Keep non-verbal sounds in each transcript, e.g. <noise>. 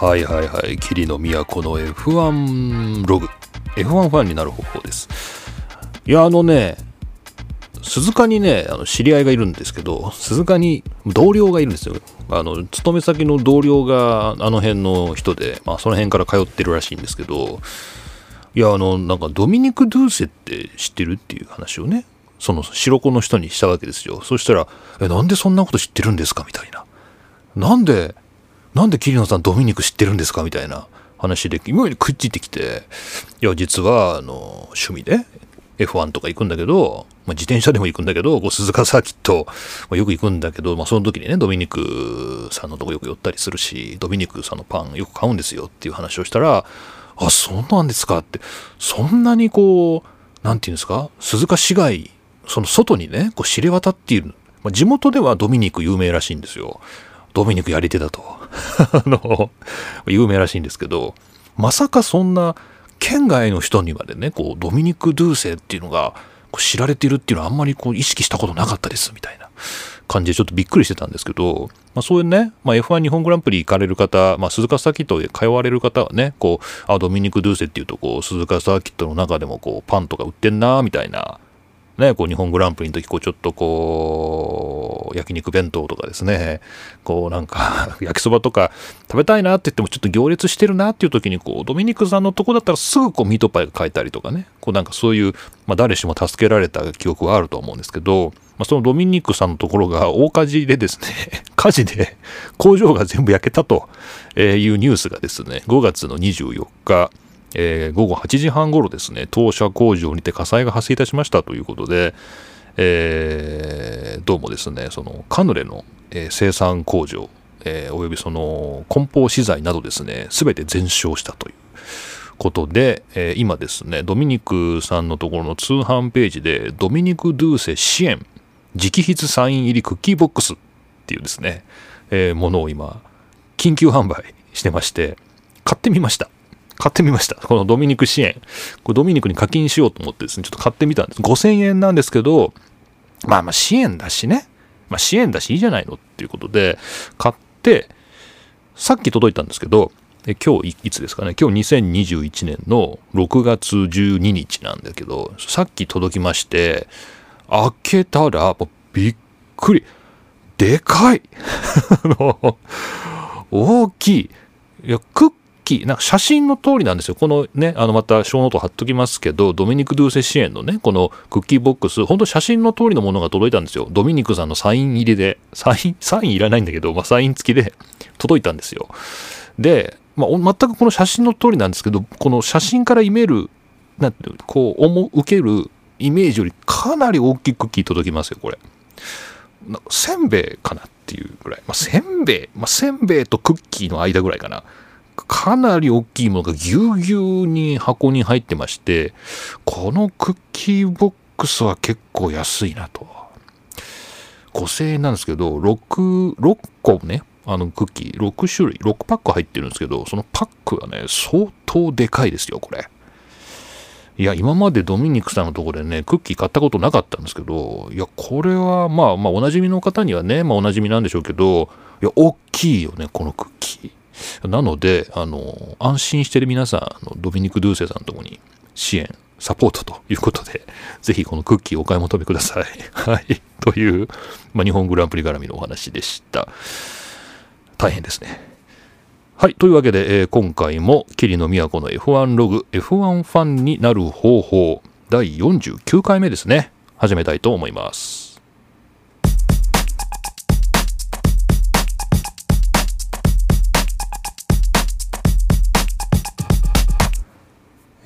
はいはいはい。霧の都の F1 ログ。F1 ファンになる方法です。いやあのね鈴鹿にねあの知り合いがいるんですけど鈴鹿に同僚がいるんですよ。あの勤め先の同僚があの辺の人で、まあ、その辺から通ってるらしいんですけどいやあのなんかドミニク・ドゥーセって知ってるっていう話をねその白子の人にしたわけですよ。そしたら「えなんでそんなこと知ってるんですか?」みたいな。なんでなんで桐野さんドミニク知ってるんですかみたいな話で今よりくっついてきていや実はあの趣味で F1 とか行くんだけど、まあ、自転車でも行くんだけど、こう鈴鹿サーキット、まあ、よく行くんだけど、まあ、その時にね、ドミニクさんのとこよく寄ったりするし、ドミニクさんのパンよく買うんですよっていう話をしたら、あ、そうなんですかって、そんなにこう、なんていうんですか、鈴鹿市街、その外にね、こう知れ渡っている。まあ、地元ではドミニク有名らしいんですよ。ドミニクやり手だと。<laughs> あの、有名らしいんですけど、まさかそんな、県外の人にまでね、こう、ドミニク・ドゥーセっていうのが知られているっていうのはあんまりこう意識したことなかったですみたいな感じでちょっとびっくりしてたんですけど、まあ、そういうね、まあ、F1 日本グランプリ行かれる方、まあ、鈴鹿サーキットで通われる方はね、こう、あ、ドミニク・ドゥーセっていうと、こう、鈴鹿サーキットの中でもこう、パンとか売ってんな、みたいな、ね、こう日本グランプリの時こうちょっとこう焼肉弁当とかですね。こうなんか <laughs> 焼きそばとか食べたいなって言ってもちょっと行列してるなっていう時にこうドミニクさんのとこだったらすぐこうミートパイが買えたりとかね。こうなんかそういう、まあ、誰しも助けられた記憶はあると思うんですけど、まあ、そのドミニクさんのところが大火事でですね <laughs> 火事で工場が全部焼けたというニュースがですね5月の24日えー、午後8時半ごろですね、当社工場にて火災が発生いたしましたということで、えー、どうもですね、そのカヌレの、えー、生産工場、えー、およびその梱包資材などですね、すべて全焼したということで、えー、今ですね、ドミニクさんのところの通販ページで、ドミニク・ドゥーセ支援、直筆サイン入りクッキーボックスっていうですね、えー、ものを今、緊急販売してまして、買ってみました。買ってみました。このドミニク支援。これドミニクに課金しようと思ってですね、ちょっと買ってみたんです。5000円なんですけど、まあまあ支援だしね。まあ支援だしいいじゃないのっていうことで、買って、さっき届いたんですけど、今日いつですかね今日2021年の6月12日なんだけど、さっき届きまして、開けたら、びっくり。でかい <laughs> 大きい。いや、クッキーなんか写真の通りなんですよ。このね、あのまたショーノート貼っときますけど、ドミニク・ドゥーセ支援のね、このクッキーボックス、本当写真の通りのものが届いたんですよ。ドミニクさんのサイン入りで、サイン、サインいらないんだけど、まあ、サイン付きで届いたんですよ。で、まあ、全くこの写真の通りなんですけど、この写真からイメール、なんてこう、思受けるイメージよりかなり大きいクッキー届きますよ、これ。せんべいかなっていうぐらい。まあ、せんべい、まあ、せんべいとクッキーの間ぐらいかな。かなり大きいものがぎゅうぎゅうに箱に入ってまして、このクッキーボックスは結構安いなと。5000円なんですけど、6、6個ね、あのクッキー、6種類、6パック入ってるんですけど、そのパックがね、相当でかいですよ、これ。いや、今までドミニクさんのとこでね、クッキー買ったことなかったんですけど、いや、これは、まあ、まあ、おなじみの方にはね、まあ、おなじみなんでしょうけど、いや、大きいよね、このクッキー。なので、あの、安心してる皆さん、あのドミニク・ドゥーセさんとこに支援、サポートということで、<laughs> ぜひこのクッキーお買い求めください。<laughs> はい。という、まあ、日本グランプリ絡みのお話でした。大変ですね。はい。というわけで、えー、今回も霧の都の F1 ログ、F1 ファンになる方法、第49回目ですね。始めたいと思います。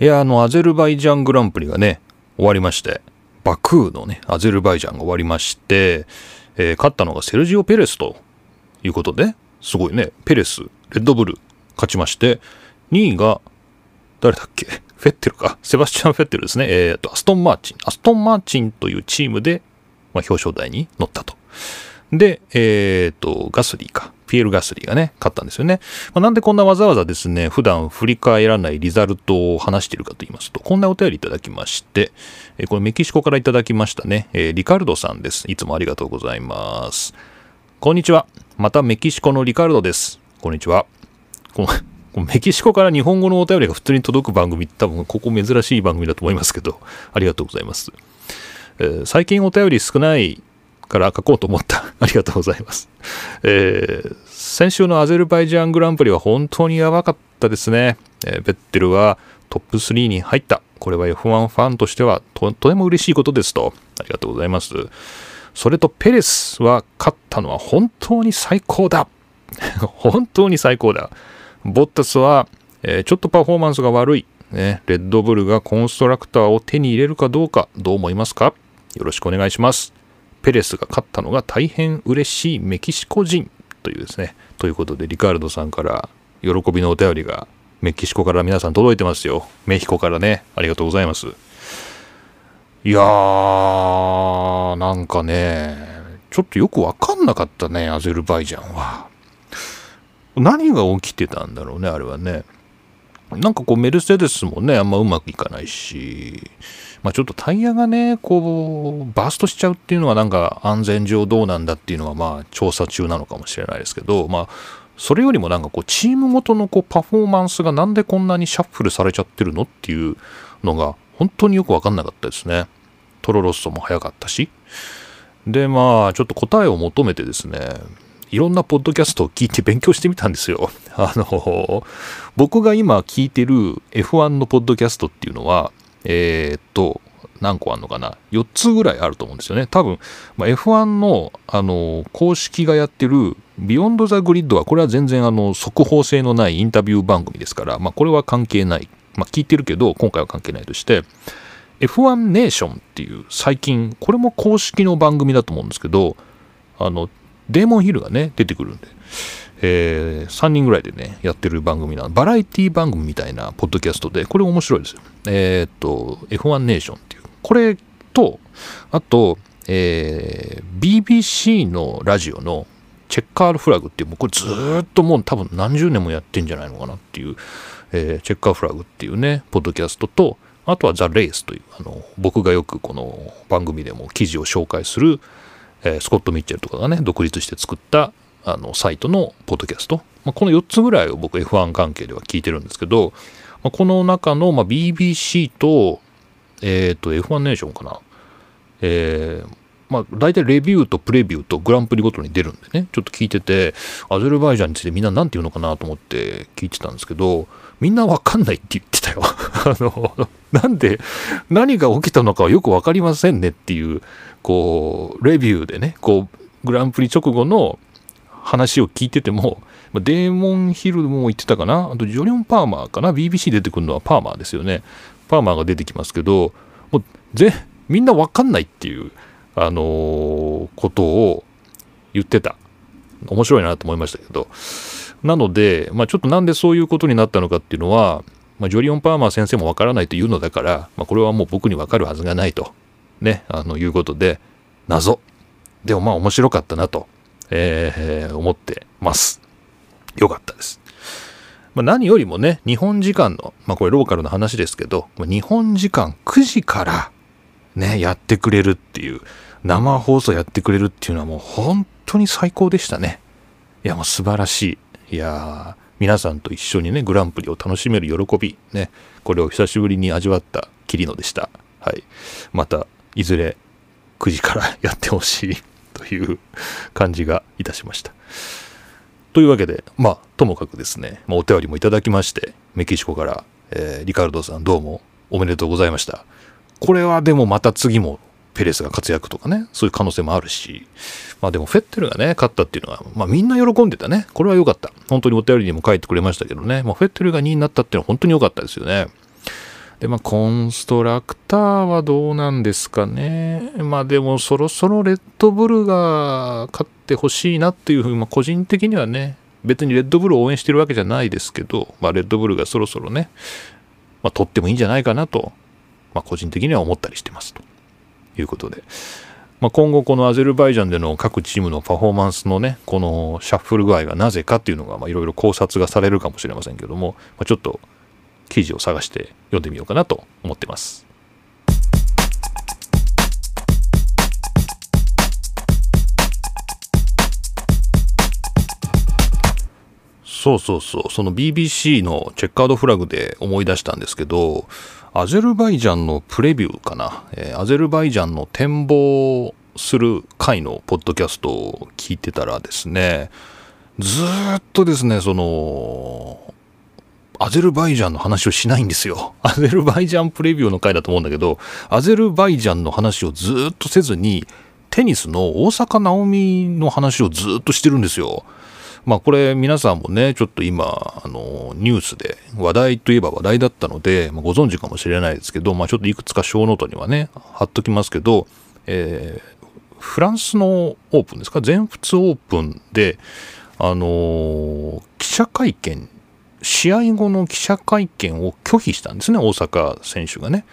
いや、あの、アゼルバイジャングランプリがね、終わりまして、バクーのね、アゼルバイジャンが終わりまして、えー、勝ったのがセルジオ・ペレスということで、すごいね、ペレス、レッドブル、勝ちまして、2位が、誰だっけ？フェッテルか。セバスチャン・フェッテルですね。えっ、ー、と、アストン・マーチン。アストン・マーチンというチームで、まあ、表彰台に乗ったと。で、えっ、ー、と、ガスリーか。ピエール・ガスリーがね、勝ったんですよね。まあ、なんでこんなわざわざですね、普段振り返らないリザルトを話しているかと言いますと、こんなお便りいただきまして、え、これメキシコからいただきましたね、え、リカルドさんです。いつもありがとうございます。こんにちは。またメキシコのリカルドです。こんにちは。このメキシコから日本語のお便りが普通に届く番組多分ここ珍しい番組だと思いますけどありがとうございます、えー、最近お便り少ないから書こうと思った。<laughs> ありがとうございます。えー、先週のアゼルバイジャングランプリは本当にやばかったですね。えー、ベッテルはトップ3に入った。これは F1 ファンとしてはとても嬉しいことですと。ありがとうございます。それとペレスは勝ったのは本当に最高だ。<laughs> 本当に最高だ。ボッタスは、えー、ちょっとパフォーマンスが悪い。ね、レッドブルがコンストラクターを手に入れるかどうかどう思いますか？よろしくお願いします。ペレスが勝ったのが大変嬉しいメキシコ人というですね。ということで、リカールドさんから喜びのお便りがメキシコから皆さん届いてますよ。メヒコからね。ありがとうございます。いやー、なんかね、ちょっとよくわかんなかったね、アゼルバイジャンは。何が起きてたんだろうね、あれはね。なんかこうメルセデスもね、あんまうまくいかないし、まあ、ちょっとタイヤがね、こう、バーストしちゃうっていうのはなんか安全上どうなんだっていうのはまあ調査中なのかもしれないですけど、まあ、それよりもなんかこう、チームごとのこうパフォーマンスがなんでこんなにシャッフルされちゃってるのっていうのが本当によくわかんなかったですね。トロロッソも早かったし。で、まあ、ちょっと答えを求めてですね、いろんなポッドキャストを聞いて勉強してみたんですよ。<laughs> あの、僕が今聞いてる F1 のポッドキャストっていうのは、えー、っと、何個あるのかな ?4 つぐらいあると思うんですよね。多分、まあ、F1 の、あの、公式がやってる Beyond the Grid は、これは全然あの、速報性のないインタビュー番組ですから、まあ、これは関係ない。まあ、聞いてるけど、今回は関係ないとして、F1 ネーションっていう最近、これも公式の番組だと思うんですけど、あの、デーモン・ヒルがね、出てくるんで、えー、3人ぐらいでね、やってる番組なのバラエティ番組みたいなポッドキャストで、これ面白いですよ。えー、っと、F1 ネーションっていう。これと、あと、えー、BBC のラジオのチェッカールフラグっていう、もうこれずっともう多分何十年もやってんじゃないのかなっていう、えー、チェッカーフラグっていうね、ポッドキャストと、あとはザ・レースという、あの、僕がよくこの番組でも記事を紹介する、えー、スコット・ミッチェルとかがね、独立して作ったあのサイトのポッドキャスト、まあ、この4つぐらいを僕 F1 関係では聞いてるんですけど、まあ、この中の、まあ、BBC と、え、ー、と、F1 ネーションかな。えー、まあ、大体レビューとプレビューとグランプリごとに出るんでね、ちょっと聞いてて、アゼルバイジャンについてみんな何て言うのかなと思って聞いてたんですけど、みんなわかんないって言ってたよ。<laughs> あの、なんで、何が起きたのかはよくわかりませんねっていう、こう、レビューでね、こう、グランプリ直後の話を聞いてても、デーモンヒルも言ってたかな？あとジョリオン・パーマーかな ?BBC 出てくるのはパーマーですよね。パーマーが出てきますけど、もうぜみんなわかんないっていう、あのー、ことを言ってた。面白いなと思いましたけど。なので、まあ、ちょっとなんでそういうことになったのかっていうのは、まあ、ジョリオン・パーマー先生もわからないというのだから、まあ、これはもう僕にわかるはずがないと、ね、あの、いうことで、謎。でもまあ面白かったなと、えー、思ってます。よかったです。まあ、何よりもね、日本時間の、まあこれローカルの話ですけど、日本時間9時からね、やってくれるっていう、生放送やってくれるっていうのはもう本当に最高でしたね。いやもう素晴らしい。いや皆さんと一緒にね、グランプリを楽しめる喜び、ね、これを久しぶりに味わったキリノでした。はい。また、いずれ9時からやってほしいという感じがいたしました。というわけで、まあ、ともかくですね、まあ、お便りもいただきまして、メキシコから、えー、リカルドさんどうもおめでとうございました。これはでもまた次もペレスが活躍とかね、そういう可能性もあるし、まあでもフェッテルがね、勝ったっていうのは、まあみんな喜んでたね。これは良かった。本当にお便りにも書いてくれましたけどね、まあ、フェッテルが2位になったっていうのは本当に良かったですよね。で、まあコンストラクターはどうなんですかね。まあでもそろそろレッドブルが勝ってほしいなっていうふうに、まあ個人的にはね、別にレッドブルを応援してるわけじゃないですけど、まあレッドブルがそろそろね、まあ取ってもいいんじゃないかなと、まあ個人的には思ったりしてますと。いうことで。まあ、今後このアゼルバイジャンでの各チームのパフォーマンスのね、このシャッフル具合がなぜかっていうのがいろいろ考察がされるかもしれませんけども、まあ、ちょっと記事を探して読んでみようかなと思ってます。そうそうそう、その BBC のチェッカードフラグで思い出したんですけど、アゼルバイジャンのプレビューかな、えー、アゼルバイジャンの展望する回のポッドキャストを聞いてたらですね、ずっとですね、その、アゼルバイジャンの話をしないんですよ。アゼルバイジャンプレビューの回だと思うんだけど、アゼルバイジャンの話をずっとせずに、テニスの大坂なおみの話をずっとしてるんですよ。まあこれ皆さんもね、ちょっと今、あの、ニュースで話題といえば話題だったので、まあ、ご存知かもしれないですけど、まあちょっといくつかショーノートにはね、貼っときますけど、えー、フランスのオープンですか？全仏オープンで、あのー、記者会見、試合後の記者会見を拒否したんですね、大坂選手がね。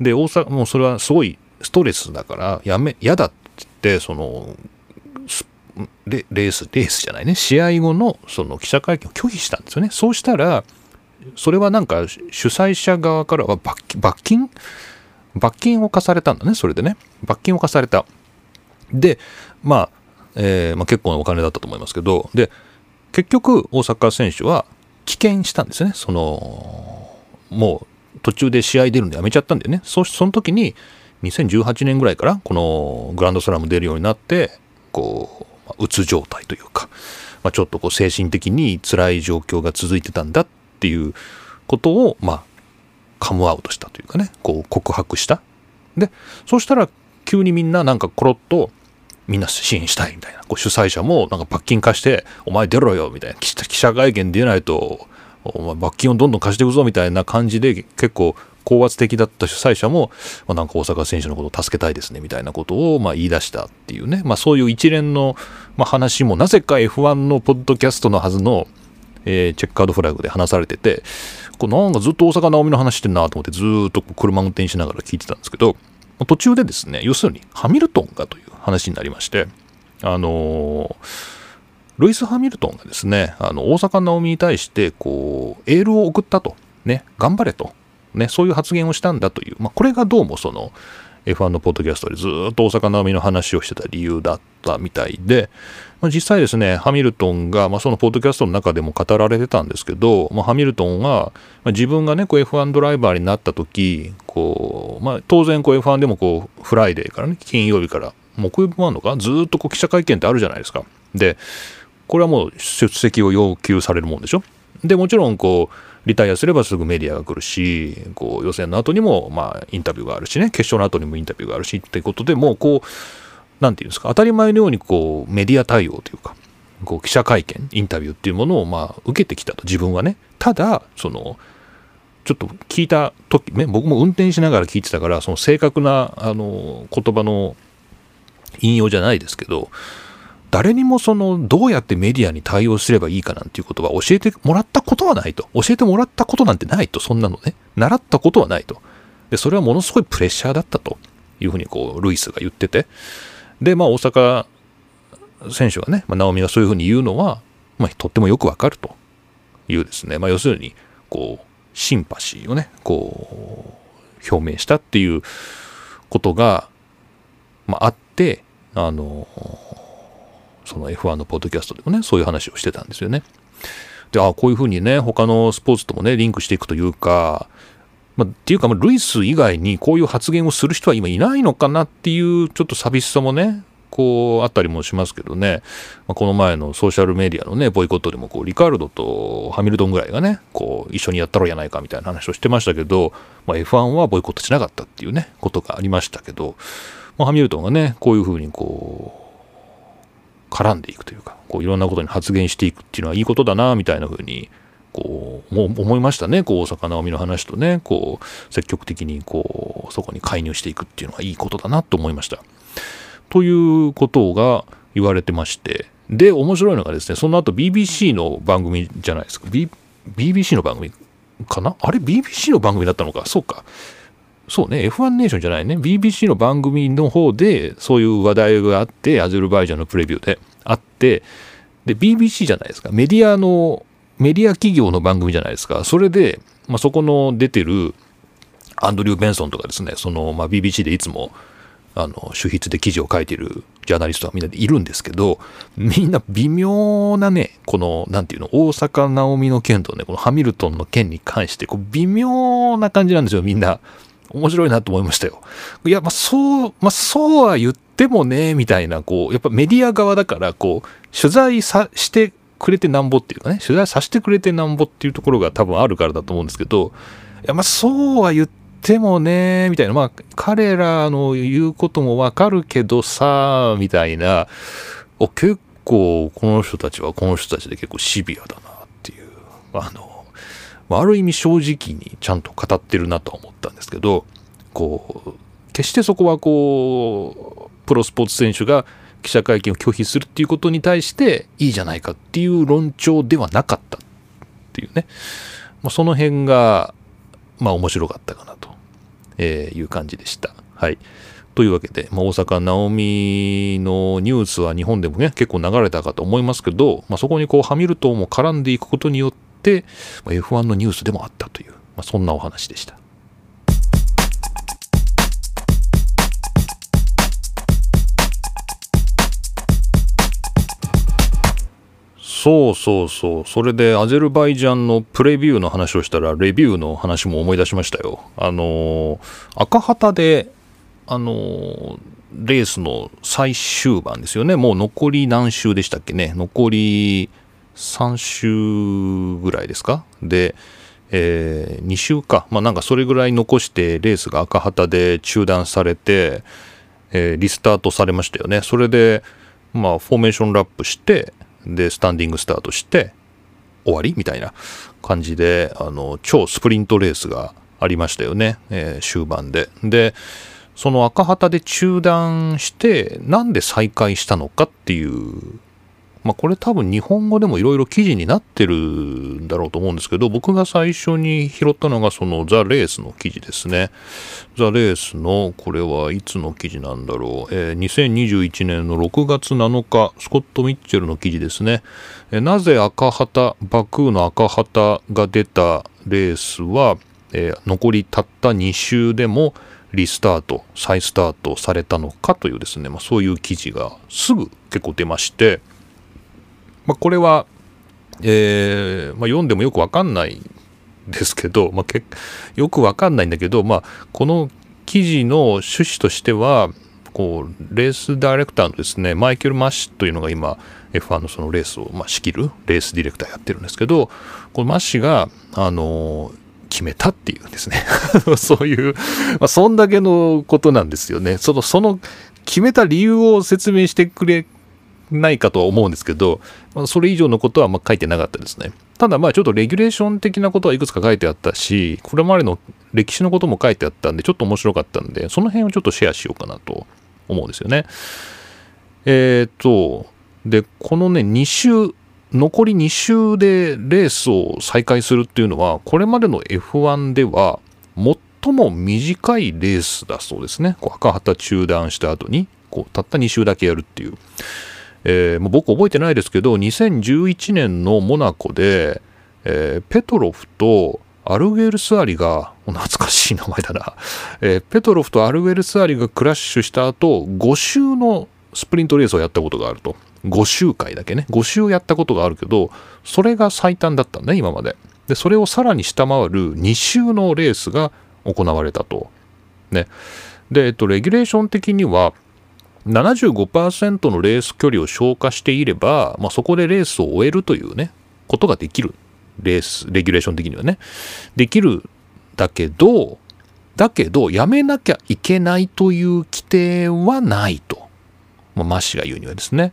で、大阪、もうそれはすごいストレスだからやめ嫌だって言ってそのレレースレースじゃないね。試合後のその記者会見を拒否したんですよね。そうしたらそれはなんか主催者側からは罰金？罰金を課されたんだねそれでね。罰金を課された。でまあ、えー、まあ、結構なお金だったと思いますけど。で結局大坂選手は棄権したんですね。そのもう途中で試合出るんでやめちゃったんだよね。そその時に2018年ぐらいからこのグランドスラム出るようになってこううつ状態というか、まあ、ちょっとこう精神的に辛い状況が続いてたんだっていうことをまあカムアウトしたというかねこう告白した。でそしたら急にみんななんかコロッとみんな支援したいみたいな。こう主催者もなんか罰金貸して「お前出ろよ」みたいな。記者会見出ないとお前罰金をどんどん貸していくぞみたいな感じで結構高圧的だった主催者も、まあ、なんか大阪選手のことを助けたいですねみたいなことをまあ言い出したっていうね、まあ、そういう一連のまあ話もなぜか F1 のポッドキャストのはずの、えー、チェッカードフラグで話されててこれなんかずっと大阪直美の話してんなと思ってずっと車運転しながら聞いてたんですけど途中でですね要するにハミルトンがという話になりましてあのルイス・ハミルトンがですね、あの大阪直美に対して、こう、エールを送ったと。ね、頑張れと。ね、そういう発言をしたんだという、まあ、これがどうもその F1 のポッドキャストでずっと大阪なおみの話をしてた理由だったみたいで、まあ、実際ですね、ハミルトンが、まあ、そのポッドキャストの中でも語られてたんですけど、まあ、ハミルトンは、ま、自分がね、こう F1 ドライバーになった時、こう、ま、当然こう F1 でもこう、フライデーからね、金曜日から木曜日もあるのか？ずっとこう記者会見ってあるじゃないですか。で、これはもう出席を要求されるもんでしょ？で、もちろんこう、リタイアすればすぐメディアが来るし、こう予選の後にもまあインタビューがあるしね、決勝の後にもインタビューがあるしっていうことでもうこう、なんていうんですか、当たり前のようにこうメディア対応というか、こう記者会見、インタビューっていうものをまあ受けてきたと、自分はね。ただ、その、ちょっと聞いた時、ね、僕も運転しながら聞いてたから、その正確なあの言葉の引用じゃないですけど、誰にもそのどうやってメディアに対応すればいいかなんていうことは教えてもらったことはないと。教えてもらったことなんてないと。そんなのね。習ったことはないと。で、それはものすごいプレッシャーだったというふうにこう、ルイスが言ってて。で、まあ大阪選手がね、まあ、直美がそういうふうに言うのは、まあ、とってもよくわかるというですね。まあ要するに、こう、シンパシーをね、こう、表明したっていうことが、まああっ、あの、その F1 のポッドキャストでもね、そういう話をしてたんですよね。で、あこういうふうにね、他のスポーツともね、リンクしていくというか、まあ、っていうか、ルイス以外にこういう発言をする人は今いないのかなっていうちょっと寂しさもね、こうあったりもしますけどね、まあ、この前のソーシャルメディアのね、ボイコットでもこうリカルドとハミルトンぐらいがね、こう一緒にやったろうやないかみたいな話をしてましたけど、まあ、F1 はボイコットしなかったっていうね、ことがありましたけど、まあ、ハミルトンがね、こういうふうにこう、絡んでいくというかこういろんなことに発言していくっていうのはいいことだなみたいな風にこうも思いましたねこう大阪直美の話とねこう積極的にこうそこに介入していくっていうのはいいことだなと思いました。ということが言われてましてで面白いのがですねその後 BBC の番組じゃないですか、B、BBC の番組かな？あれ？BBC の番組だったのか？そうか。そうね、F1 ネーションじゃないね、BBC の番組の方でそういう話題があって、アゼルバイジャンのプレビューであって、で、BBC じゃないですか、メディアの、メディア企業の番組じゃないですか、それで、まあ、そこの出てるアンドリュー・ベンソンとかですね、その、まあ、BBC でいつもあの主筆で記事を書いてるジャーナリストはみんなでいるんですけどみんな微妙なねこの何て言うの大坂なおみの件とねこのハミルトンの件に関してこう微妙な感じなんですよみんな。面白いなと思いましたよ。いやまあそうまあそうは言ってもねみたいなこうやっぱメディア側だからこう取材さしてくれてなんぼっていうかね取材させてくれてなんぼっていうところが多分あるからだと思うんですけどいやまあそうは言ってもね、みたいな、まあ、彼らの言うこともわかるけどさ、みたいな、お結構この人たちはこの人たちで結構シビアだなっていう、あの、ある意味正直にちゃんと語ってるなとは思ったんですけど、こう、決してそこはこう、プロスポーツ選手が記者会見を拒否するっていうことに対していいじゃないかっていう論調ではなかったっていうね、まあ、その辺が、まあ面白かったかなとえ、いう感じでした。はい。というわけで、まあ、大阪なおみのニュースは日本でもね、結構流れたかと思いますけど、まあ、そこにこう、ハミルトンも絡んでいくことによって、まあ、F1 のニュースでもあったという、まあ、そんなお話でした。そうそうそう。それでアゼルバイジャンのプレビューの話をしたら、レビューの話も思い出しましたよ。あの赤旗で、あのレースの最終盤ですよね。もう残り何周でしたっけね。残り3周ぐらいですか？で、えー、2周か。まあなんかそれぐらい残してレースが赤旗で中断されて、えー、リスタートされましたよね。それで、まあフォーメーションラップして、で、スタンディングスタートして終わりみたいな感じで、あの、超スプリントレースがありましたよね、えー、終盤で。で、その赤旗で中断して、なんで再開したのかっていうまあ、これ多分日本語でもいろいろ記事になってるんだろうと思うんですけど、僕が最初に拾ったのがそのザ・レースの記事ですね。ザ・レースの、これはいつの記事なんだろう。えー、2021年の6月7日、スコット・ミッチェルの記事ですね。えー、なぜ赤旗、バクーの赤旗が出たレースは、えー、残りたった2周でもリスタート、再スタートされたのかというですね、まあ、そういう記事がすぐ結構出まして、まあ、これは、えーまあ、読んでもよくわかんないですけど、まあ、けよくわかんないんだけど、まあ、この記事の趣旨としてはこうレースダイレクターのですねマイケル・マッシュというのが今 F1 のそのレースを、まあ、仕切るレースディレクターやってるんですけどこのマッシュがあの決めたっていうんですね。<laughs> そういう、まあ、そんだけのことなんですよね。そのその決めた理由を説明してくれないかとは思うんですけど、まあ、それ以上のことはま書いてなかったですね。ただまあちょっとレギュレーション的なことはいくつか書いてあったし、これまでの歴史のことも書いてあったんで、ちょっと面白かったんで、その辺をちょっとシェアしようかなと思うんですよね。えっ、と、で、このね、2週、残り2週でレースを再開するっていうのは、これまでの F1 では最も短いレースだそうですね。こう赤旗中断した後に、こうたった2週だけやるっていう。えー、もう僕覚えてないですけど、2011年のモナコで、えー、ペトロフとアルゲルスアリが、懐かしい名前だな、えー、ペトロフとアルゲルスアリがクラッシュした後、5周のスプリントレースをやったことがあると。5周回だけね。5周やったことがあるけど、それが最短だったんだね、今まで。で、それをさらに下回る2周のレースが行われたと。ね。で、えっと、レギュレーション的には、75%のレース距離を消化していれば、まあ、そこでレースを終えるというね、ことができる。レース、レギュレーション的にはね。できる。だけど、だけど、やめなきゃいけないという規定はないと。まあ、マッシが言うにはですね。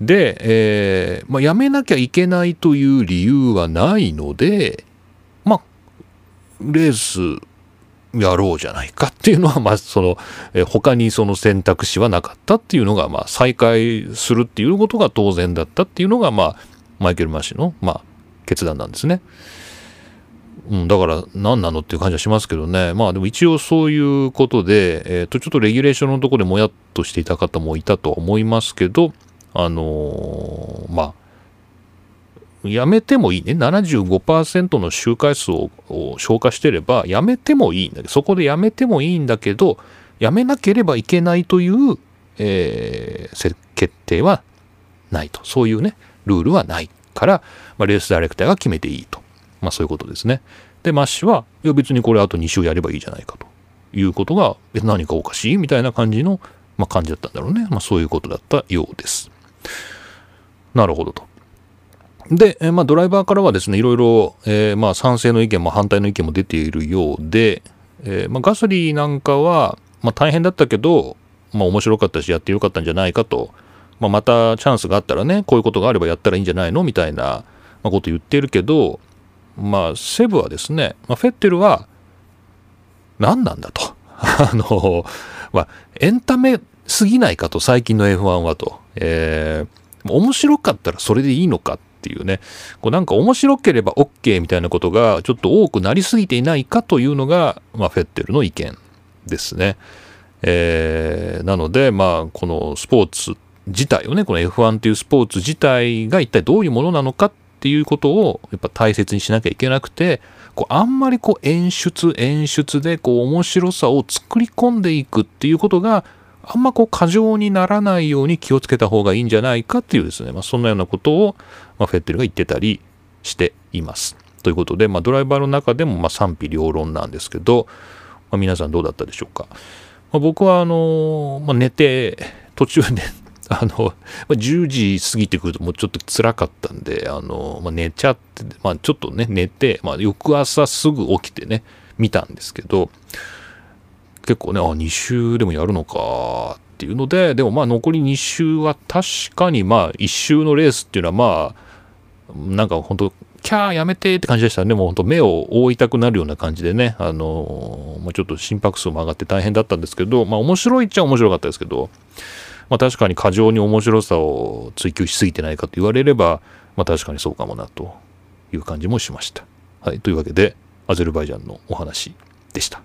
で、えー、まあ、やめなきゃいけないという理由はないので、まあ、レースやろうじゃないかっていうのは、まあ、その、え他にその選択肢はなかったっていうのが、まあ、再開するっていうことが当然だったっていうのが、まあ、マイケル・マーシーの、まあ、決断なんですね。うん、だから何なのっていう感じはしますけどね。まあでも一応そういうことで、えっ、ー、と、ちょっとレギュレーションのとこでもやっとしていた方もいたと思いますけど、あのー、まあ、やめてもいいね。75%の周回数を消化してれば、やめてもいいんだけど、そこでやめてもいいんだけど、やめなければいけないという、えー決定はないと。そういうね、ルールはないから、まあ、レースダイレクターが決めていいと。まあそういうことですね。で、マッシュは、いや別にこれあと2週やればいいじゃないかということが、何かおかしいみたいな感じの、まあ、感じだったんだろうね。まあそういうことだったようです。なるほどと。で、えまあ、ドライバーからはですね、いろいろ、えーまあ、賛成の意見も反対の意見も出ているようで、えーまあ、ガソリーなんかは、まあ、大変だったけど、まあ、面白かったし、やってよかったんじゃないかと、まあ、またチャンスがあったらね、こういうことがあればやったらいいんじゃないの？みたいな、こと言ってるけど、まあ、セブはですね、まあ、フェッテルは、何なんだと。<laughs> あの、まあ、エンタメすぎないかと、最近の F1 はと。えー、面白かったらそれでいいのかていうね、こうなんか面白ければ OK みたいなことがちょっと多くなりすぎていないかというのが、まあ、フェッテルの意見ですね。えー、なので、まあ、このスポーツ自体をね、この F1 っていうスポーツ自体が一体どういうものなのかっていうことをやっぱ大切にしなきゃいけなくて、こうあんまりこう演出演出でこう面白さを作り込んでいくっていうことがあんまこう過剰にならないように気をつけた方がいいんじゃないかっていうですね、まあ、そんなようなことを、まあ、フェッテルが言ってたりしています。ということで、まあ、ドライバーの中でもま賛否両論なんですけど、ま、皆さんどうだったでしょうか。ま、僕はあのま、寝て途中で <laughs> あの、10時過ぎてくるともうちょっと辛かったんで、あのま、寝ちゃって、ま、ちょっとね寝て、ま、翌朝すぐ起きてね見たんですけど結構ねあ2週でもやるのかっていうのででもまあ残り2週は確かにまあ1週のレースっていうのはまあなんか本当キャーやめてって感じでしたね。もう本当目を覆いたくなるような感じでね、あのまあ、ちょっと心拍数も上がって大変だったんですけど、まあ面白いっちゃ面白かったですけど、まあ確かに過剰に面白さを追求しすぎてないかと言われれば、まあ確かにそうかもなという感じもしました。はい。というわけで、アゼルバイジャンのお話でした。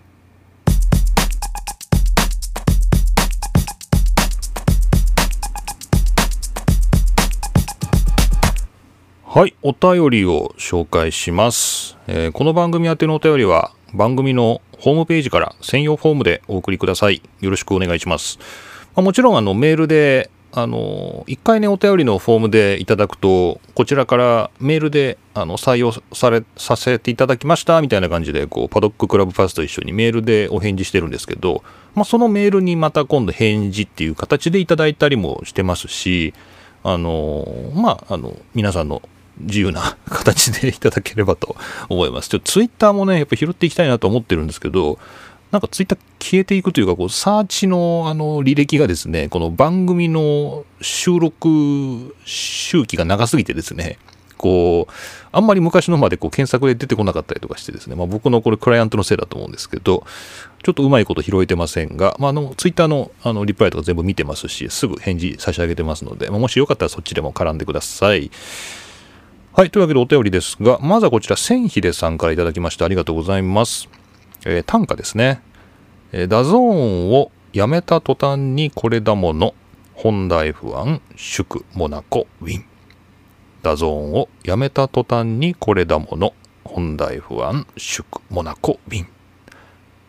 はい、お便りを紹介します、えーこの番組宛てのお便りは番組のホームページから専用フォームでお送りください。よろしくお願いします。まあもちろんあのメールであの一回ねお便りのフォームでいただくとこちらからメールであの採用されさせていただきましたみたいな感じでこうパドッククラブファースと一緒にメールでお返事してるんですけど、まあ、そのメールにまた今度返事っていう形でいただいたりもしてますしあのまああの皆さんの自由な形でいただければと思います。ちょっとツイッターもね、やっぱ拾っていきたいなと思ってるんですけど、なんかツイッター消えていくというか、こう、サーチのあの履歴がですね、この番組の収録周期が長すぎてですね、こう、あんまり昔のまでこう検索で出てこなかったりとかしてですね、まあ僕のこれクライアントのせいだと思うんですけど、ちょっとうまいこと拾えてませんが、まあ、あの、ツイッターのあのリプライとか全部見てますし、すぐ返事差し上げてますので、まあもしよかったらそっちでも絡んでください。はい。というわけでお便りですが、まずはこちら、千秀さんからいただきましてありがとうございます。えー短歌ですね。えーダゾーンをやめた途端にこれだもの。ホンダ F1、祝、モナコ、ウィン。ダゾーンをやめた途端にこれだもの。ホンダ F1、祝、モナコ、ウィン。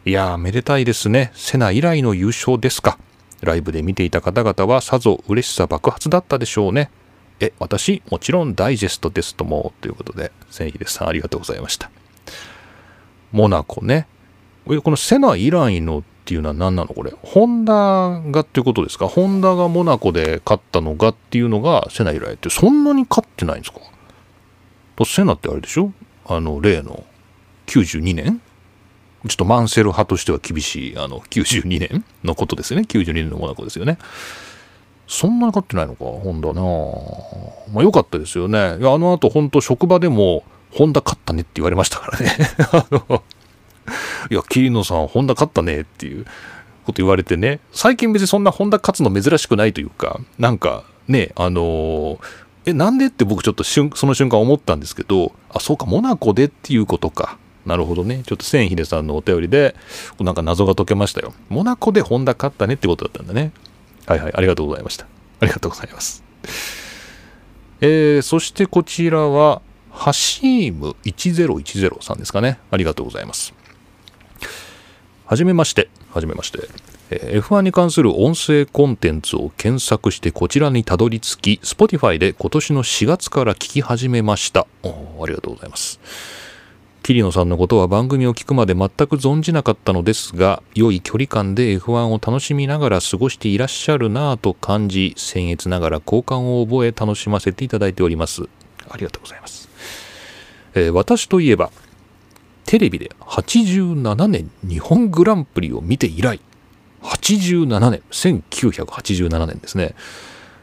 いやー、めでたいですね。セナ以来の優勝ですか。ライブで見ていた方々はさぞ嬉しさ爆発だったでしょうね。え、私、もちろんダイジェストですとも、ということで、千秀さんありがとうございました。モナコね。このセナ以来のっていうのは何なの？これ。ホンダがっていうことですか？ホンダがモナコで勝ったのがっていうのがセナ以来って、そんなに勝ってないんですか？とセナってあれでしょ？あの、例の92年？ちょっとマンセル派としては厳しい、あの、92年のことですよね。92年のモナコですよね。そんなに勝ってないのか、ホンダなまあ良かったですよね。いや、あの後本当職場でも、ホンダ勝ったねって言われましたからね。<laughs> あの、いや、桐野さん、ホンダ勝ったねっていうこと言われてね。最近別にそんなホンダ勝つの珍しくないというか、なんかね、あのえ、なんでって僕ちょっと瞬その瞬間思ったんですけど、あ、そうか、モナコでっていうことか。なるほどね。ちょっと千秀さんのお便りで、なんか謎が解けましたよ。モナコでホンダ勝ったねってことだったんだね。はいはい、ありがとうございました。ありがとうございます。えー、そしてこちらは、ハシーム1010さんですかね。ありがとうございます。はじめまして。はじめまして。え F1 に関する音声コンテンツを検索してこちらにたどり着き Spotify で今年の4月から聞き始めましたありがとうございます桐野さんのことは番組を聞くまで全く存じなかったのですが良い距離感で F1 を楽しみながら過ごしていらっしゃるなぁと感じ僭越ながら好感を覚え楽しませていただいております。ありがとうございます、えー私といえばテレビで87年日本グランプリを見て以来87年1987年ですね、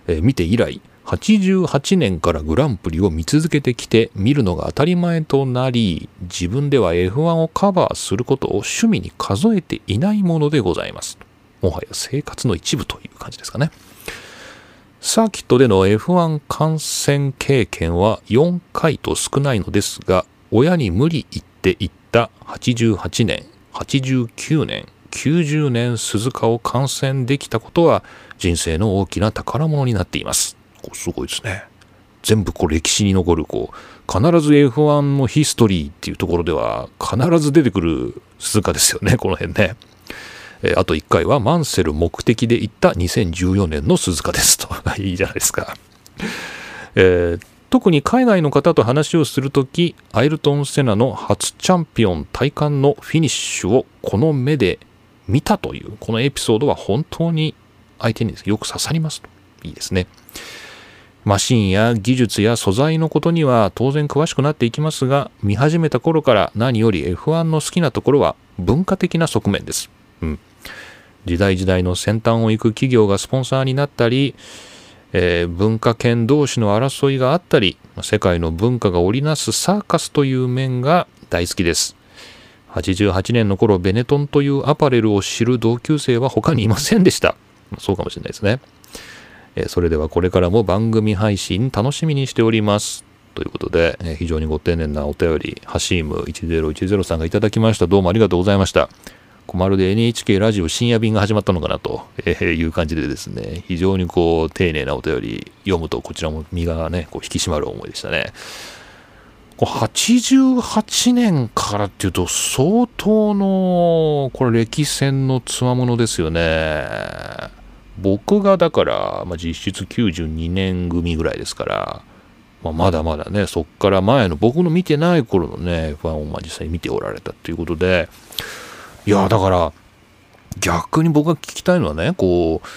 えー見て以来88年からグランプリを見続けてきて見るのが当たり前となり自分では F1 をカバーすることを趣味に数えていないものでございます。もはや生活の一部という感じですかね。サーキットでの F1 観戦経験は4回と少ないのですが親に無理言っていった88年89年90年鈴鹿を観戦できたことは人生の大きな宝物になっています。すごいですね。全部こう歴史に残るこう必ず F1 のヒストリーっていうところでは必ず出てくる鈴鹿ですよねこの辺ね。えーあと1回はマンセル目的で行った2014年の鈴鹿です。と。<laughs> いいじゃないですか、えー特に海外の方と話をするときアイルトン・セナの初チャンピオン体感のフィニッシュをこの目で見たというこのエピソードは本当に相手によく刺さりますと。いいですね。マシンや技術や素材のことには当然詳しくなっていきますが見始めた頃から何より F1 の好きなところは文化的な側面です、うん、時代時代の先端を行く企業がスポンサーになったり、えー文化圏同士の争いがあったり世界の文化が織りなすサーカスという面が大好きです。88年の頃ベネトンというアパレルを知る同級生は他にいませんでした。そうかもしれないですね。えそれではこれからも番組配信楽しみにしております。ということで、え非常にご丁寧なお便りハシーム1010さんがいただきました。どうもありがとうございました。まるで NHK ラジオ深夜便が始まったのかなという感じでですね非常にこう丁寧なお便り読むとこちらも身がねこう引き締まる思いでしたね。88年からっていうと相当のこれ歴戦のつわものですよね。僕がだから、まあ、実質92年組ぐらいですから、まあ、まだまだねそっから前の僕の見てない頃のね F1 をまあ実際に見ておられたということでいやだから逆に僕が聞きたいのはねこう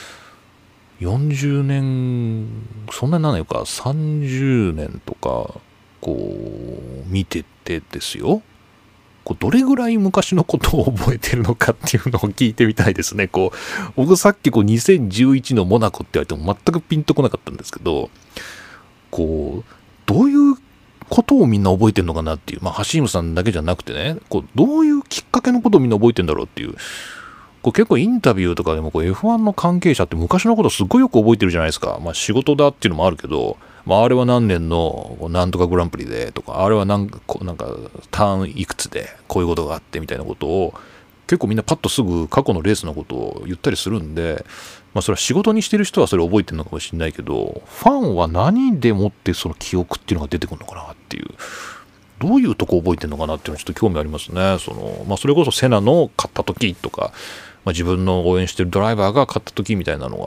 40年そんなになんないか30年とかこう見ててですよ。こうどれぐらい昔のことを覚えてるのかっていうのを聞いてみたいですね。こう僕さっきこう2011のモナコって言われても全くピンとこなかったんですけどこうどういうことをみんな覚えてるのかなっていうまあハシームさんだけじゃなくてねこうどういうきっかけのことをみんな覚えてんだろうっていうこう結構インタビューとかでもこう F1 の関係者って昔のことすっごいよく覚えてるじゃないですか。まあ仕事だっていうのもあるけど、まああれは何年のなんとかグランプリでとか、あれはなんかなんかターンいくつでこういうことがあってみたいなことを結構みんなパッとすぐ過去のレースのことを言ったりするんで、まあそれは仕事にしてる人はそれ覚えてるのかもしれないけど、ファンは何でもってその記憶っていうのが出てくるのかなっていう。どういうとこ覚えてるのかなっていうのはちょっと興味ありますね。そのまあ、それこそセナの勝った時とか、まあ、自分の応援してるドライバーが勝った時みたいなの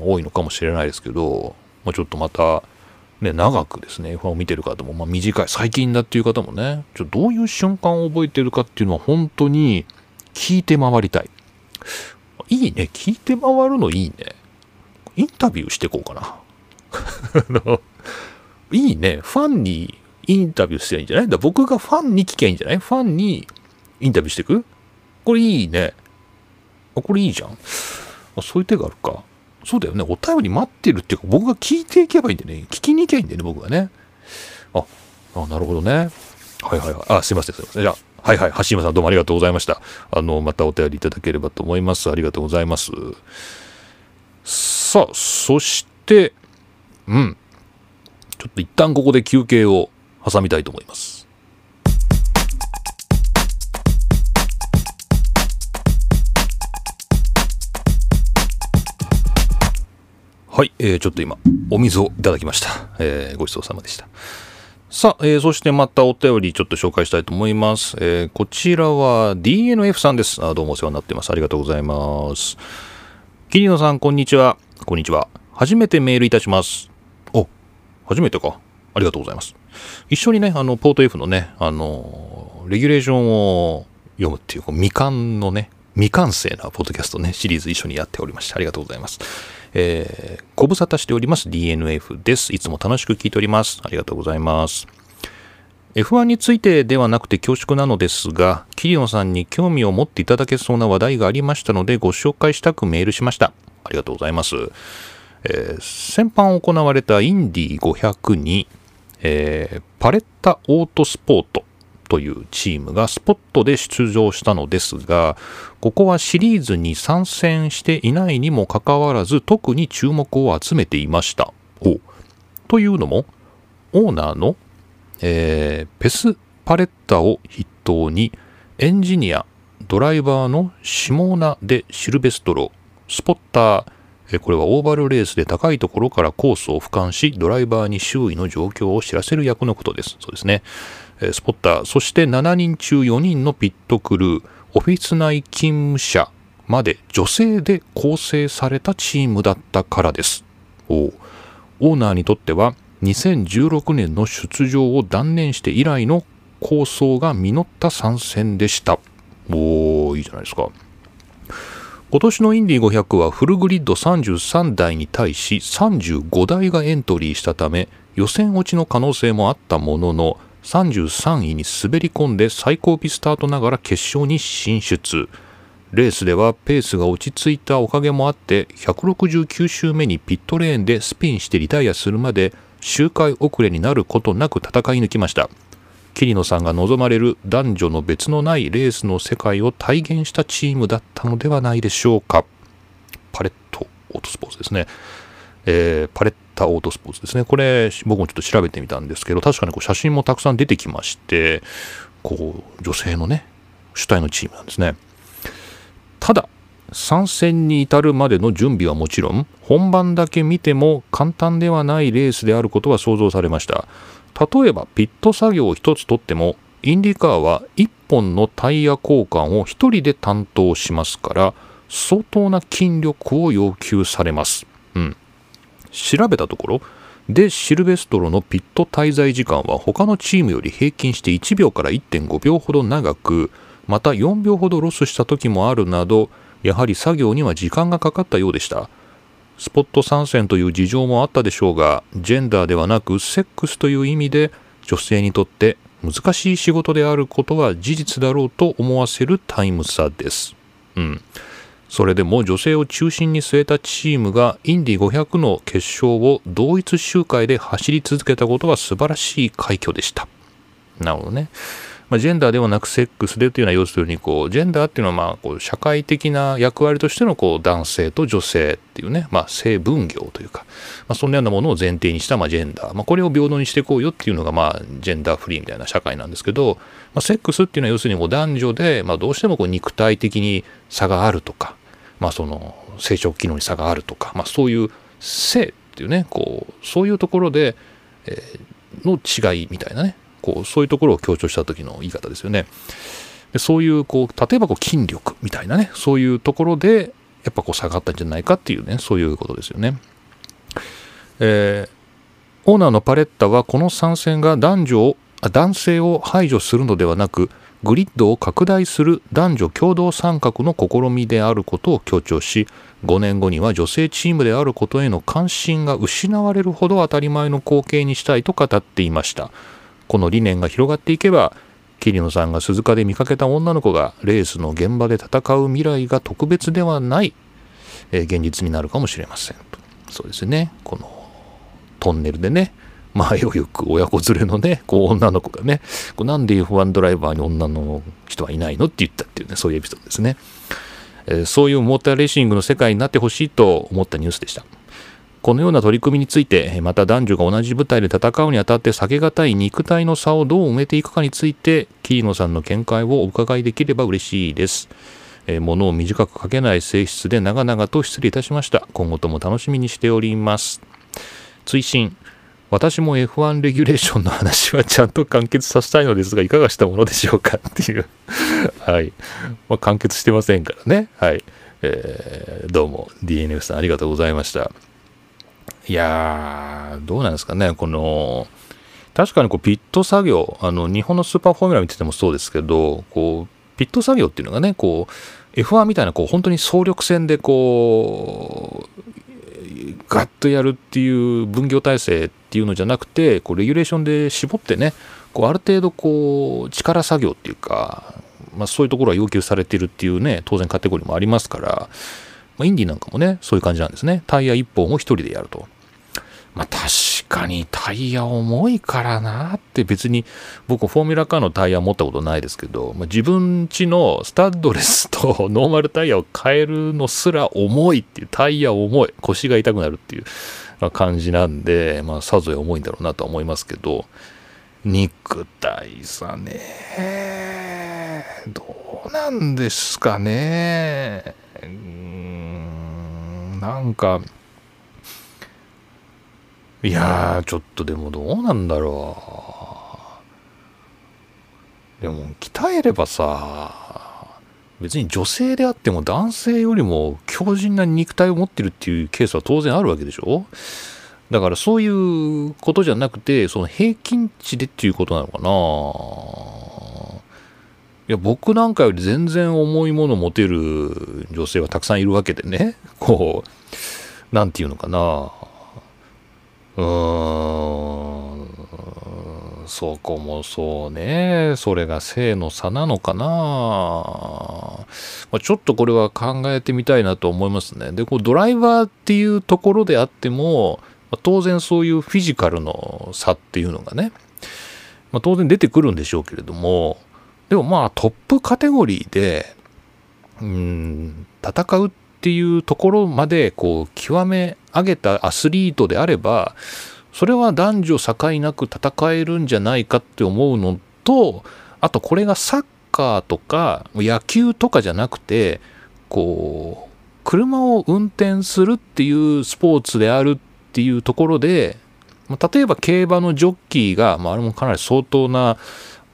が多いのかもしれないですけど、まあ、ちょっとまた、ね、長くですね F1 を見てる方も、まあ、短い最近だっていう方もねちょどういう瞬間を覚えてるかっていうのは本当に聞いて回りたい。いいね。聞いて回るのいいね。インタビューしてこうかな。<laughs> いいね。ファンにインタビューしていいんじゃない？だ僕がファンに聞きゃいいんじゃない？ファンにインタビューしていく？これいいね。あ、これいいじゃん。あそういう手があるか。そうだよね。お便り待ってるっていうか、僕が聞いていけばいいんでね。聞きに行けばいいんだよね、僕がね。あ、あなるほどね。はいはいはい。あ、すいません、すいません。じゃあ、はいはい。橋島さんどうもありがとうございました。あの、またお便りいただければと思います。ありがとうございます。さあ、そして、うん。ちょっと一旦ここで休憩を挟みたいと思います。はい、えーちょっと今、お水をいただきました。えーごちそうさまでした。さあ、えーそしてまたお便りちょっと紹介したいと思います。えーこちらは DNF さんですあ。どうもお世話になってます。ありがとうございます。桐野さん、こんにちは。こんにちは。初めてメールいたします。お、初めてか。ありがとうございます。一緒にね、あの、ポート F のね、あの、レギュレーションを読むっていう、こう未完のね、未完成なポッドキャストね、シリーズ一緒にやっておりまして、ありがとうございます。えー、ご無沙汰しております DNF です。いつも楽しく聞いております。ありがとうございます。F1 についてではなくて恐縮なのですが、桐野さんに興味を持っていただけそうな話題がありましたので、ご紹介したくメールしました。ありがとうございます。えー先般行われたインディ500に、えーパレッタオートスポートというチームがスポットで出場したのですが、ここはシリーズに参戦していないにもかかわらず、特に注目を集めていました。お。というのも、オーナーのえーペス・パレッタを筆頭にエンジニアドライバーのシモーナ・デ・シルベストロスポッターえーこれはオーバルレースで高いところからコースを俯瞰しドライバーに周囲の状況を知らせる役のことです。そうですね。スポッターそして7人中4人のピットクルーオフィス内勤務者まで女性で構成されたチームだったからですおうオーナーにとっては2016年の出場を断念して以来の構想が実った参戦でした。おー、いいじゃないですか。今年のインディ500はフルグリッド33台に対し35台がエントリーしたため予選落ちの可能性もあったものの33位に滑り込んで最高ピスタートながら決勝に進出。レースではペースが落ち着いたおかげもあって169周目にピットレーンでスピンしてリタイアするまで周回遅れになることなく戦い抜きました。桐野さんが望まれる男女の別のないレースの世界を体現したチームだったのではないでしょうか。パレットオートスポーツですね、えーパレッタオートスポーツですね。これ僕もちょっと調べてみたんですけど確かにこう写真もたくさん出てきましてこう女性のね主体のチームなんですね。ただ参戦に至るまでの準備はもちろん本番だけ見ても簡単ではないレースであることは想像されました。例えばピット作業を一つとってもインディカーは1本のタイヤ交換を1人で担当しますから相当な筋力を要求されます、うん、調べたところでシルベストロのピット滞在時間は他のチームより平均して1秒から1.5秒ほど長くまた4秒ほどロスした時もあるなどやはり作業には時間がかかったようでした。スポット参戦という事情もあったでしょうがジェンダーではなくセックスという意味で女性にとって難しい仕事であることは事実だろうと思わせるタイム差です。うん。それでも女性を中心に据えたチームがインディ500の決勝を同一周回で走り続けたことは素晴らしい快挙でした。なるほどね。まあ、ジェンダーではなくセックスでというのは要するにこうジェンダーっていうのはまあこう社会的な役割としてのこう男性と女性っていうね、まあ、性分業というか、まあ、そんなようなものを前提にしたまあジェンダー、まあ、これを平等にしていこうよっていうのがまあジェンダーフリーみたいな社会なんですけど、まあ、セックスっていうのは要するにもう男女でまあどうしてもこう肉体的に差があるとか、まあ、その生殖機能に差があるとか、まあ、そういう性っていうねこうそういうところで、えーの違いみたいなねこうそういうところを強調した時の言い方ですよね。でそういうこう例えばこう筋力みたいなねそういうところでやっぱこう下がったんじゃないかっていうねそういうことですよね。えーオーナーのパレッタはこの参戦が男女を男性を排除するのではなくグリッドを拡大する男女共同参画の試みであることを強調し5年後には女性チームであることへの関心が失われるほど当たり前の光景にしたいと語っていました。この理念が広がっていけば桐野さんが鈴鹿で見かけた女の子がレースの現場で戦う未来が特別ではない、えー現実になるかもしれませんと。そうですね。このトンネルでね前を行く親子連れのねこう女の子がねこうなんで F1 ドライバーに女の人はいないのって言ったっていうねそういうエピソードですね、えーそういうモーターレーシングの世界になってほしいと思ったニュースでしたこのような取り組みについて、また男女が同じ舞台で戦うにあたって避けがたい肉体の差をどう埋めていくかについて、桐野さんの見解をお伺いできれば嬉しいです。えー物を短く書けない性質で長々と失礼いたしました。今後とも楽しみにしております。追伸私も F1 レギュレーションの話はちゃんと完結させたいのですが、いかがしたものでしょうかっていう。<laughs> はい。まあ、完結してませんからね。はい。えー、どうも DNF さんありがとうございました。いやー、どうなんですかね、この、確かにこうピット作業、あの日本のスーパーフォーミュラ見ててもそうですけど、こうピット作業っていうのがね、こう F1 みたいなこう本当に総力戦でこうガッとやるっていう分業体制っていうのじゃなくてこうレギュレーションで絞ってねこうある程度こう力作業っていうか、まあ、そういうところは要求されてるっていうね当然カテゴリーもありますから、まあ、インディなんかもねそういう感じなんですねタイヤ1本を1人でやると。まあ確かにタイヤ重いからなって別に僕フォーミュラカーのタイヤ持ったことないですけど、まあ、自分ちのスタッドレスと <laughs> ノーマルタイヤを変えるのすら重いっていうタイヤ重い腰が痛くなるっていう感じなんで、まあ、さぞや重いんだろうなとは思いますけど肉体さねどうなんですかねうんなんかいやー、ちょっとでもどうなんだろう。でも、鍛えればさ、別に女性であっても男性よりも強靭な肉体を持ってるっていうケースは当然あるわけでしょ？だからそういうことじゃなくて、その平均値でっていうことなのかな？いや、僕なんかより全然重いもの持てる女性はたくさんいるわけでね、<laughs> こう、なんていうのかな。うーん、そこもそうね。それが性の差なのかな。まあ、ちょっとこれは考えてみたいなと思いますね。で、こうドライバーっていうところであっても、まあ、当然そういうフィジカルの差っていうのがね、まあ、当然出てくるんでしょうけれども、でもまあトップカテゴリーで、うん、戦うっていうところまでこう極め上げたアスリートであればそれは男女境なく戦えるんじゃないかって思うのとあとこれがサッカーとか野球とかじゃなくてこう車を運転するっていうスポーツであるっていうところで例えば競馬のジョッキーが、まあ、あれもかなり相当な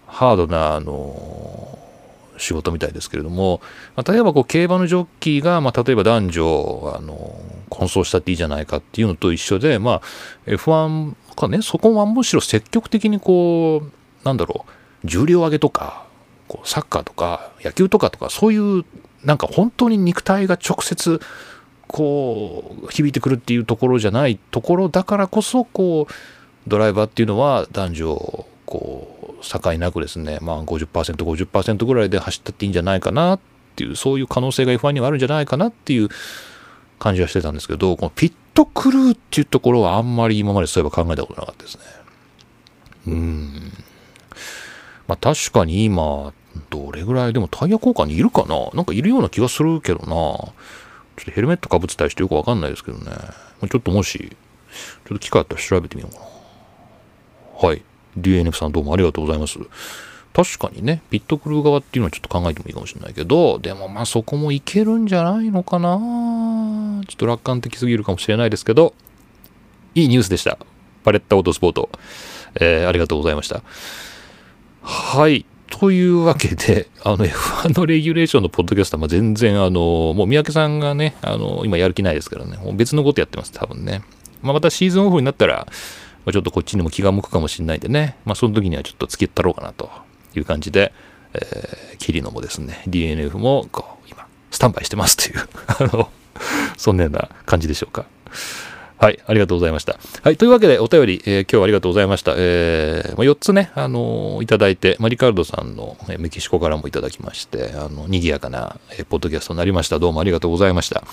ハードなあの仕事みたいですけれども、まあ、例えばこう競馬のジョッキーが、まあ、例えば男女あの混走したっていいじゃないかっていうのと一緒で、まあ、F1 かねそこはむしろ積極的にこうなんだろう重量上げとかこうサッカーとか野球とかとかそういうなんか本当に肉体が直接こう響いてくるっていうところじゃないところだからこそこうドライバーっていうのは男女こう境なくですね、まあ50%、50%ぐらいで走ったっていいんじゃないかなっていう、そういう可能性が F1 にはあるんじゃないかなっていう感じはしてたんですけど、このピットクルーっていうところはあんまり今までそういえば考えたことなかったですね。うん。まあ確かに今、どれぐらいでもタイヤ交換にいるかな？なんかいるような気がするけどな。ちょっとヘルメットかぶってたりしてよくわかんないですけどね。ちょっともし、ちょっと機会あったら調べてみようかな。はい。DNF さんどうもありがとうございます。確かにね、ピットクルー側っていうのはちょっと考えてもいいかもしれないけど、でもまあそこもいけるんじゃないのかなちょっと楽観的すぎるかもしれないですけど、いいニュースでした。パレッタオートスポート。えー、ありがとうございました。はい。というわけで、あの F1 のレギュレーションのポッドキャストは全然あの、もう三宅さんがね、あの、今やる気ないですからね、もう別のことやってます、多分ね。まあ、またシーズンオフになったら、ま、ちょっとこっちにも気が向くかもしれないんでね、まあ、その時にはちょっと付き合ったろうかなという感じで、えー、キリノもですね、DNF もこう今、スタンバイしてますという <laughs> あの、そんなような感じでしょうか。はい、ありがとうございました。はい、というわけでお便り、えー、今日はありがとうございました。えー、まあ、4つね、あのー、いただいて、まあ、リカルドさんの、えメキシコからもいただきまして、あの、賑やかな、えポッドキャストになりました。どうもありがとうございました。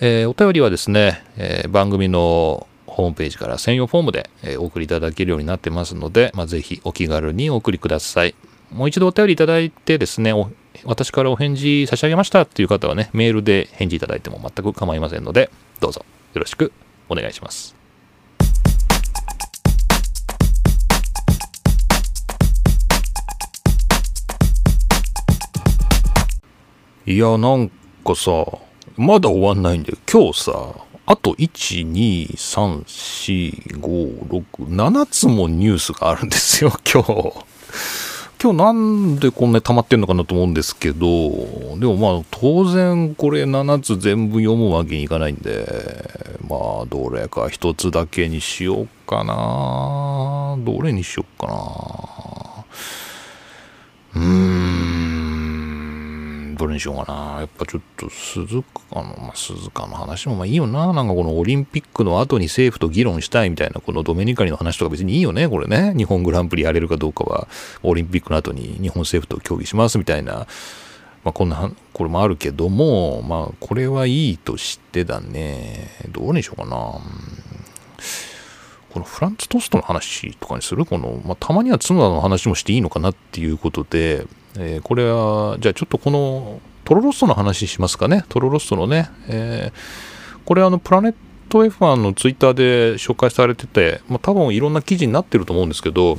えお便りはですね、え番組のホームページから専用フォームでお送りいただけるようになってますので、まあ、ぜひお気軽にお送りください。もう一度お便りいただいてですね、私からお返事差し上げましたっていう方はね、メールで返事いただいても全く構いませんので、どうぞよろしくお願いします。いや、なんかさ、まだ終わんないんだよ。今日さ、あと、1、2、3、4、5、6、7つもニュースがあるんですよ、<laughs> 今日。今日なんでこんなに溜まってんのかなと思うんですけど、でもまあ当然これ7つ全部読むわけにいかないんで、まあどれか1つだけにしようかな。どれにしようかな。うーん、どれにしようかな。やっぱちょっと鈴鹿の、まあ鈴鹿の話もまあいいよな。なんかこのオリンピックの後に政府と議論したいみたいな、このドメニカリの話とか別にいいよね、これね。日本グランプリやれるかどうかは、オリンピックの後に日本政府と協議しますみたいな。まあ、こんな、これもあるけども、まあ、これはいいとしてだね。どうにしようかな。このフランツトーストの話とかにする？この、まあ、たまには角田の話もしていいのかなっていうことで、えー、これは、じゃあちょっとこの、トロロストの話しますかね。トロロストのね。えー、これあの、プラネット F1 のツイッターで紹介されてて、まあ、多分いろんな記事になってると思うんですけど、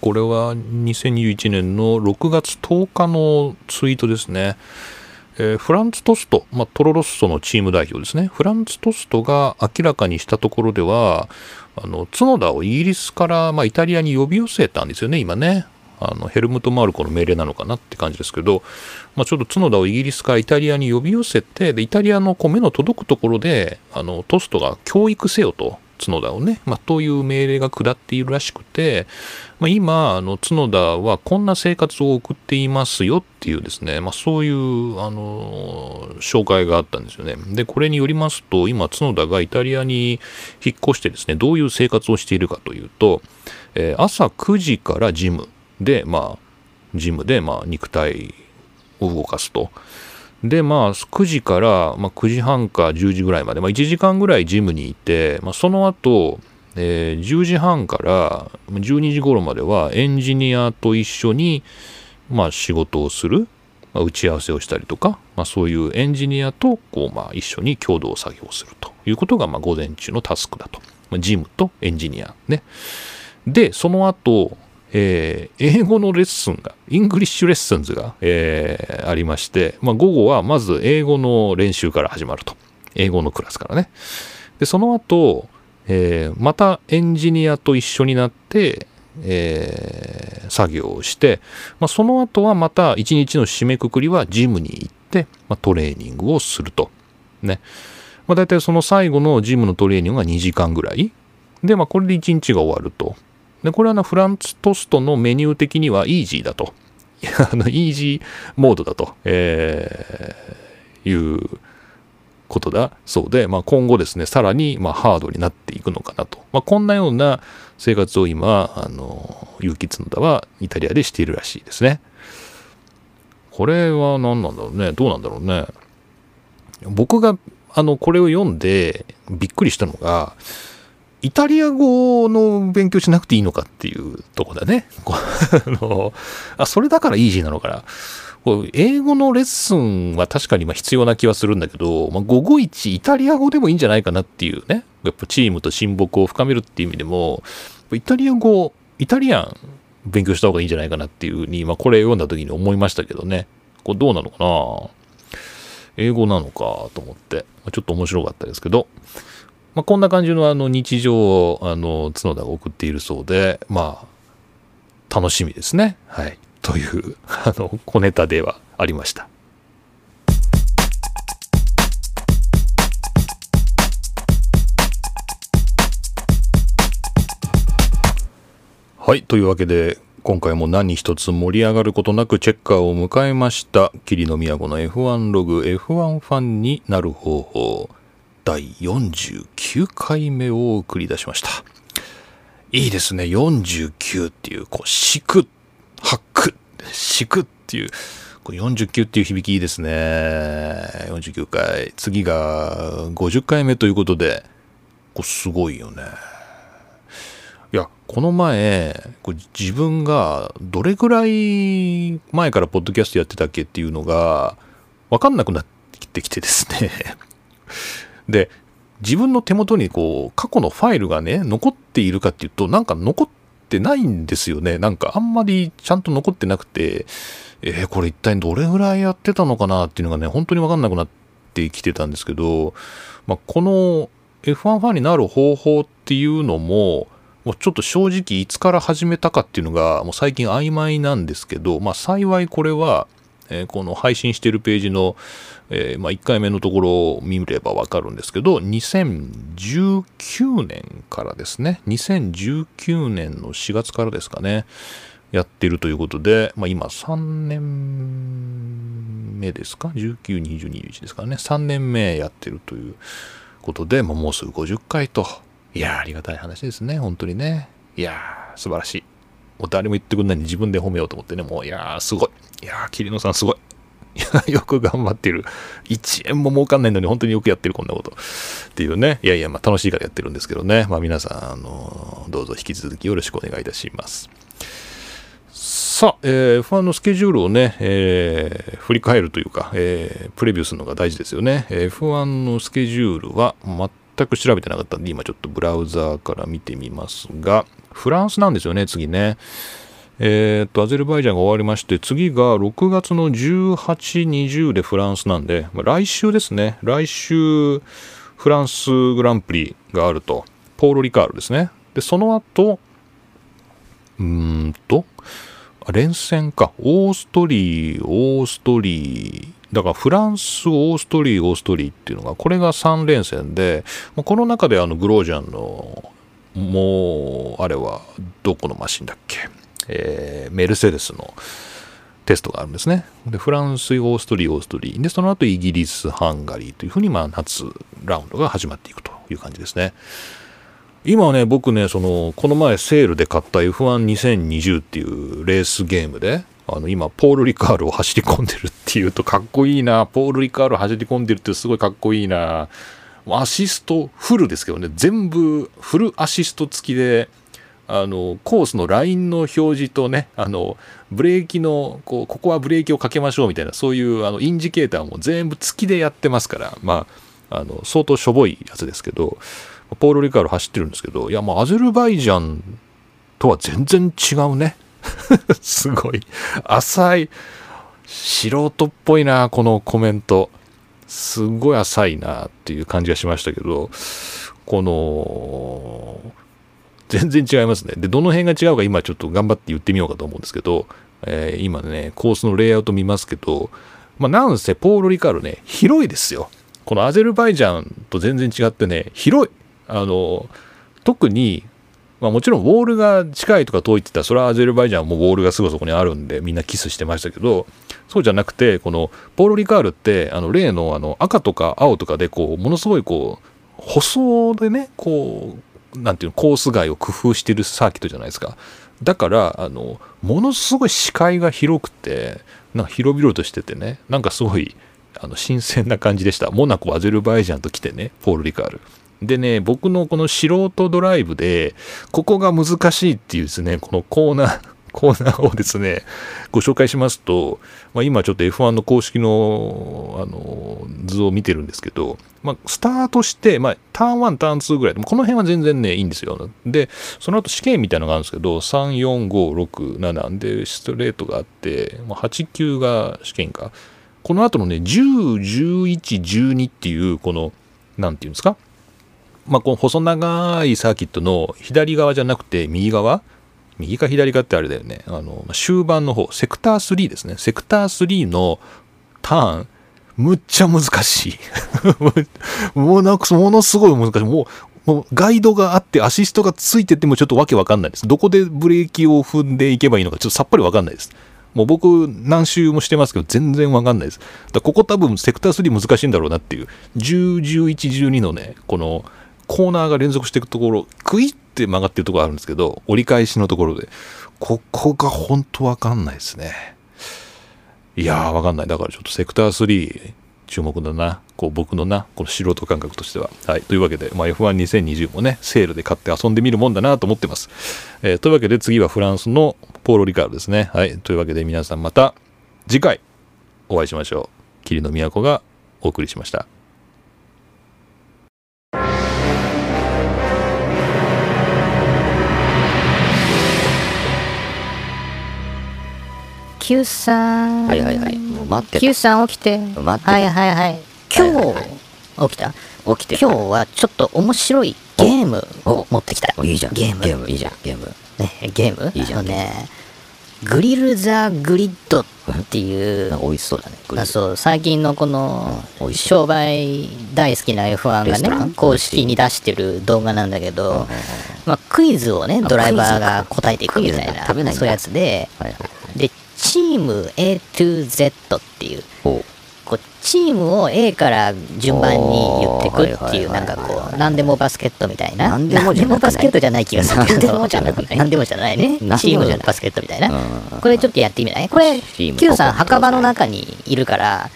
これは2021年の6月10日のツイートですね。えー、フランツ・トスト、まあ、トロロッソのチーム代表ですね。フランツ・トストが明らかにしたところでは、あの角田をイギリスから、まあ、イタリアに呼び寄せたんですよね、今ね。あのヘルムト・マルコの命令なのかなって感じですけど、まあ、ちょっと角田をイギリスからイタリアに呼び寄せて、でイタリアの米の届くところであのトストが教育せよと。角田をね、まあ、という命令が下っているらしくて、まあ、今あの角田はこんな生活を送っていますよっていうですね、まあ、そういうあの紹介があったんですよねでこれによりますと今角田がイタリアに引っ越してですねどういう生活をしているかというと、え、朝9時からジムでまあジムでまあ肉体を動かすと。で、まあ、9時から、まあ、9時半か10時ぐらいまで、まあ、1時間ぐらいジムにいて、まあ、その後、えー、10時半から12時頃まではエンジニアと一緒に、まあ、仕事をする、まあ、打ち合わせをしたりとか、まあ、そういうエンジニアとこう、まあ、一緒に共同作業をするということが、まあ、午前中のタスクだと。まあ、ジムとエンジニアね。で、その後、えー、英語のレッスンが、 English lessons が、えー、ありまして、まあ、午後はまず英語の練習から始まると。英語のクラスからね。で、その後、えー、またエンジニアと一緒になって、えー、作業をして、まあ、その後はまた一日の締めくくりはジムに行って、まあ、トレーニングをすると。ね。まあ、大体その最後のジムのトレーニングが2時間ぐらい。で、まあ、これで1日が終わると。で、これはな、フランツトストのメニュー的にはイージーだと。<laughs> あの、イージーモードだと、えー、いうことだそうで、まあ、今後ですね、さらに、まあ、ハードになっていくのかなと。まあ、こんなような生活を今、あの、結城角田はイタリアでしているらしいですね。これは何なんだろうね。どうなんだろうね。僕が、あの、これを読んでびっくりしたのが、イタリア語の勉強しなくていいのかっていうとこだね。<laughs> あのあそれだからイージーなのかな。英語のレッスンは確かに必要な気はするんだけど、まあ、午後一イタリア語でもいいんじゃないかなっていうね。やっぱチームと親睦を深めるっていう意味でも、イタリア語、イタリアン勉強した方がいいんじゃないかなっていうふうに、まあ、これ読んだ時に思いましたけどね。これどうなのかな？英語なのかと思って、ちょっと面白かったですけど。まあ、こんな感じのあの日常をあの角田が送っているそうで、まあ、楽しみですね。はい。という、<laughs> あの、小ネタではありました。はい。というわけで、今回も何一つ盛り上がることなくチェッカーを迎えました。霧の都の F1 ログ F1 ファンになる方法。第49回目を送り出しました。いいですね。49っていう、こう、しく、はく、しくっていう、こ49っていう響きいいですね。49回。次が50回目ということで、こすごいよね。いや、この前、こ自分がどれぐらい前からポッドキャストやってたっけっていうのが、わかんなくなってきてですねで、自分の手元にこう、過去のファイルがね、残っているかっていうと、なんか残ってないんですよね。なんかあんまりちゃんと残ってなくて、えー、これ一体どれぐらいやってたのかなっていうのがね、本当にわかんなくなってきてたんですけど、まあ、この F1 ファンになる方法っていうのも、もうちょっと正直いつから始めたかっていうのがもう最近曖昧なんですけど、まあ幸いこれは、えーこの配信してるページの、えーまあ、1回目のところを見ればわかるんですけど、2019年からですね、2019年の4月からですかね、やってるということで、まあ、今3年目ですか ?19、20、21ですからね、3年目やってるということで、まあ、もうすぐ50回と。いや、ありがたい話ですね、本当にね。いやー、素晴らしい。もう誰も言ってくんないのに自分で褒めようと思ってね、もう、いやー、すごい。いやー、桐野さんすごい。<laughs> よく頑張ってる。1円も儲かんないのに本当によくやってる、こんなこと。っていうね。いやいや、まあ楽しいからやってるんですけどね。まあ皆さん、あの、どうぞ引き続きよろしくお願いいたします。さあ、えー、F1 のスケジュールをね、えー振り返るというか、えープレビューするのが大事ですよね。F1 のスケジュールは全く調べてなかったんで、今ちょっとブラウザーから見てみますが、フランスなんですよね、次ね。えーっと、アゼルバイジャンが終わりまして、次が6月の18、20でフランスなんで、まあ来週ですね。来週、フランスグランプリがあると。ポール・リカールですね。で、その後、うんと、連戦か。オーストリー、オーストリー。だからフランス、オーストリー、オーストリーっていうのが、これが3連戦で、この中であのグロージャンの、もう、あれは、どこのマシンだっけ、えーメルセデスのテストがあるんですね。で、フランス、オーストリー、オーストリー。で、その後イギリス、ハンガリーというふうに、まあ、夏ラウンドが始まっていくという感じですね。今ね、僕ね、その、この前セールで買った F12020 っていうレースゲームで、あの、今、ポール・リカールを走り込んでるっていうとかっこいいな。ポール・リカールを走り込んでるってすごいかっこいいな。アシストフルですけどね、全部フルアシスト付きで、あの、コースのラインの表示とね、あの、ブレーキの、こう、ここはブレーキをかけましょうみたいな、そういう、あの、インジケーターも全部付きでやってますから、まあ、あの、相当しょぼいやつですけど、ポール・リカール走ってるんですけど、いや、もうアゼルバイジャンとは全然違うね。<laughs> すごい。浅い。素人っぽいな、このコメント。すごい浅いなっていう感じがしましたけど、この、全然違いますね。で、どの辺が違うか今ちょっと頑張って言ってみようかと思うんですけど、えー今ね、コースのレイアウト見ますけど、まあ、なんせポール・リカールね、広いですよ。このアゼルバイジャンと全然違ってね、広い。あの、特に、まあもちろんウォールが近いとか遠いって言ったら、それはアゼルバイジャンもうウォールがすぐそこにあるんで、みんなキスしてましたけど、そうじゃなくて、このポール・リカールって、あの例のあの赤とか青とかで、こう、ものすごいこう、舗装でね、こう、なんていうの、コース外を工夫してるサーキットじゃないですか。だから、あの、ものすごい視界が広くて、なんか広々としててね、なんかすごい、あの、新鮮な感じでした。モナコ、アゼルバイジャンと来てね、ポール・リカール。でね、僕のこの素人ドライブで、ここが難しいっていうですね、このコーナー、コーナーをですね、ご紹介しますと、まあ、今ちょっと F1 の公式のあの図を見てるんですけど、まあ、スタートして、まあ、ターン1、ターン2ぐらいで、この辺は全然ね、いいんですよ。で、その後試験みたいなのがあるんですけど、3、4、5、6、7でストレートがあって、まあ、8、9が試験か。この後のね、10、11、12っていう、この、なんていうんですか？まあ、この細長いサーキットの左側じゃなくて右側右か左かってあれだよね。あの、終盤の方、セクター3ですね。セクター3のターン、むっちゃ難しい。<laughs> もうなんか、ものすごい難しい。もう、もうガイドがあってアシストがついててもちょっとわけわかんないです。どこでブレーキを踏んでいけばいいのかちょっとさっぱりわかんないです。もう僕何周もしてますけど全然わかんないです。だここ多分セクター3難しいんだろうなっていう。10、11、12のね、このコーナーが連続していくところ、クイッって曲がってるところあるんですけど、折り返しのところで、ここが本当わかんないですね。いやーわかんない。だからちょっとセクター3注目だな。こう僕のな、この素人感覚としては。はい。というわけで、まあ、F12020 もね、セールで買って遊んでみるもんだなと思ってます。えーというわけで次はフランスのポーロ・リカールですね。はい。というわけで皆さんまた次回お会いしましょう。霧の都がお送りしました。Q さん。はいはいはいもう待ってた Q さん起きて。待ってたはいはいはい。今日、はいはい起きた？起きてた今日はちょっと面白いゲームを持ってきた。おいいじゃん。ゲーム。ゲーム、いいじゃん。ゲーム。ね、ゲーム？いいじゃんあのね、グリル・ザ・グリッドっていうなんか、美味しそうだね。グリルあそう最近のこの商売大好きな F1 がね公式に出してる動画なんだけど、まあ、クイズをねドライバーが答えていくみたいな食べないんだそういうやつではいはい。でチーム A to Z っていう。こうチームを A から順番に言ってくっていうなんかこう何でもバスケットみたいな。何でもバスケットじゃない気がする。何でもじゃなくない。何でもじゃないね。チームじゃない。バスケットみたいな。うん。これちょっとやってみない？これ Q さん墓場の中にいるから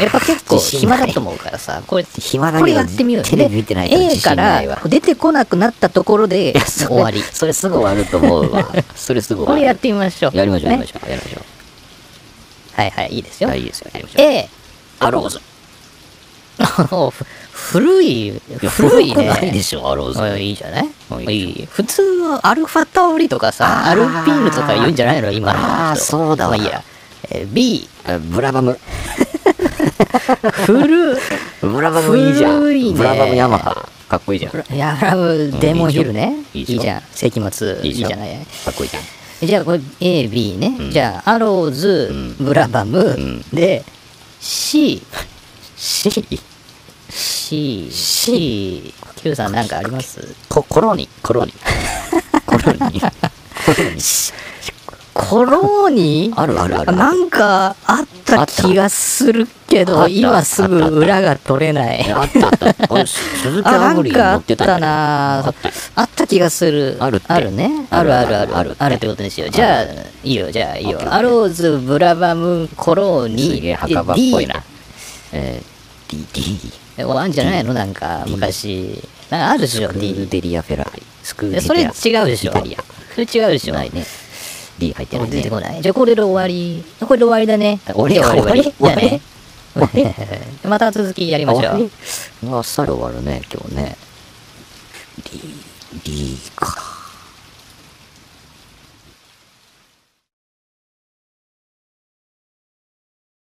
やっぱ結構暇だと思うからさこれ暇だこれやってみようテレビ見てないから A 自か信ないわら出てこなくなったところで終わり <laughs> それすぐ終わると思うわ。<laughs> それすぐ終わる。これやってみましょうやりましょう、やりまねしょう。やりましょう。はいはいいいですよはい、いいですよ。やりましょう。A アローズ。ふ古い古い古くないでねしょ、アローズ。あいいじゃない？はいいい普通はアルファタオリとかさアルピーヌとか言うんじゃないの？今の人あーそうだわまあいいやえー B あブラバム。古ブラバムいいじゃん。古いねブラバムヤマハ。かっこいいじゃん。かヤラブデーモンヒルねいいじゃん世紀末いいじゃないっこいいじゃん。じゃあこれ AB ね、じゃあアローズ、ブラバム、んで C C。C C Q さんなんかあります？ココロニ。コロニ。コロニ。<laughs> コローニ？あるあるあるなんかあった気がするけあど今すぐ裏が取れない。あったあった。あ鈴木アグリってたあったあった。気がする。あるあるね。あるあるあるある。あるってことにしよ。うじゃあいいよ。じゃあいいよ。アローズブラバムコローニ。すげえ墓場っぽいな。えー、D、あんじゃないの？なんか昔。なんかあるでしょ？スクーデリアフェラー。リ。スクールデえそれリア。違うでしょ？それ違うでしょ？ないね。D 入ってないね出て。こない。じゃあこれで終わり。これで終わりだね。終わりじゃあ終わり。終わりじゃあねまた続きやりましょう。あっさり終わるね、今日ね。D、D か。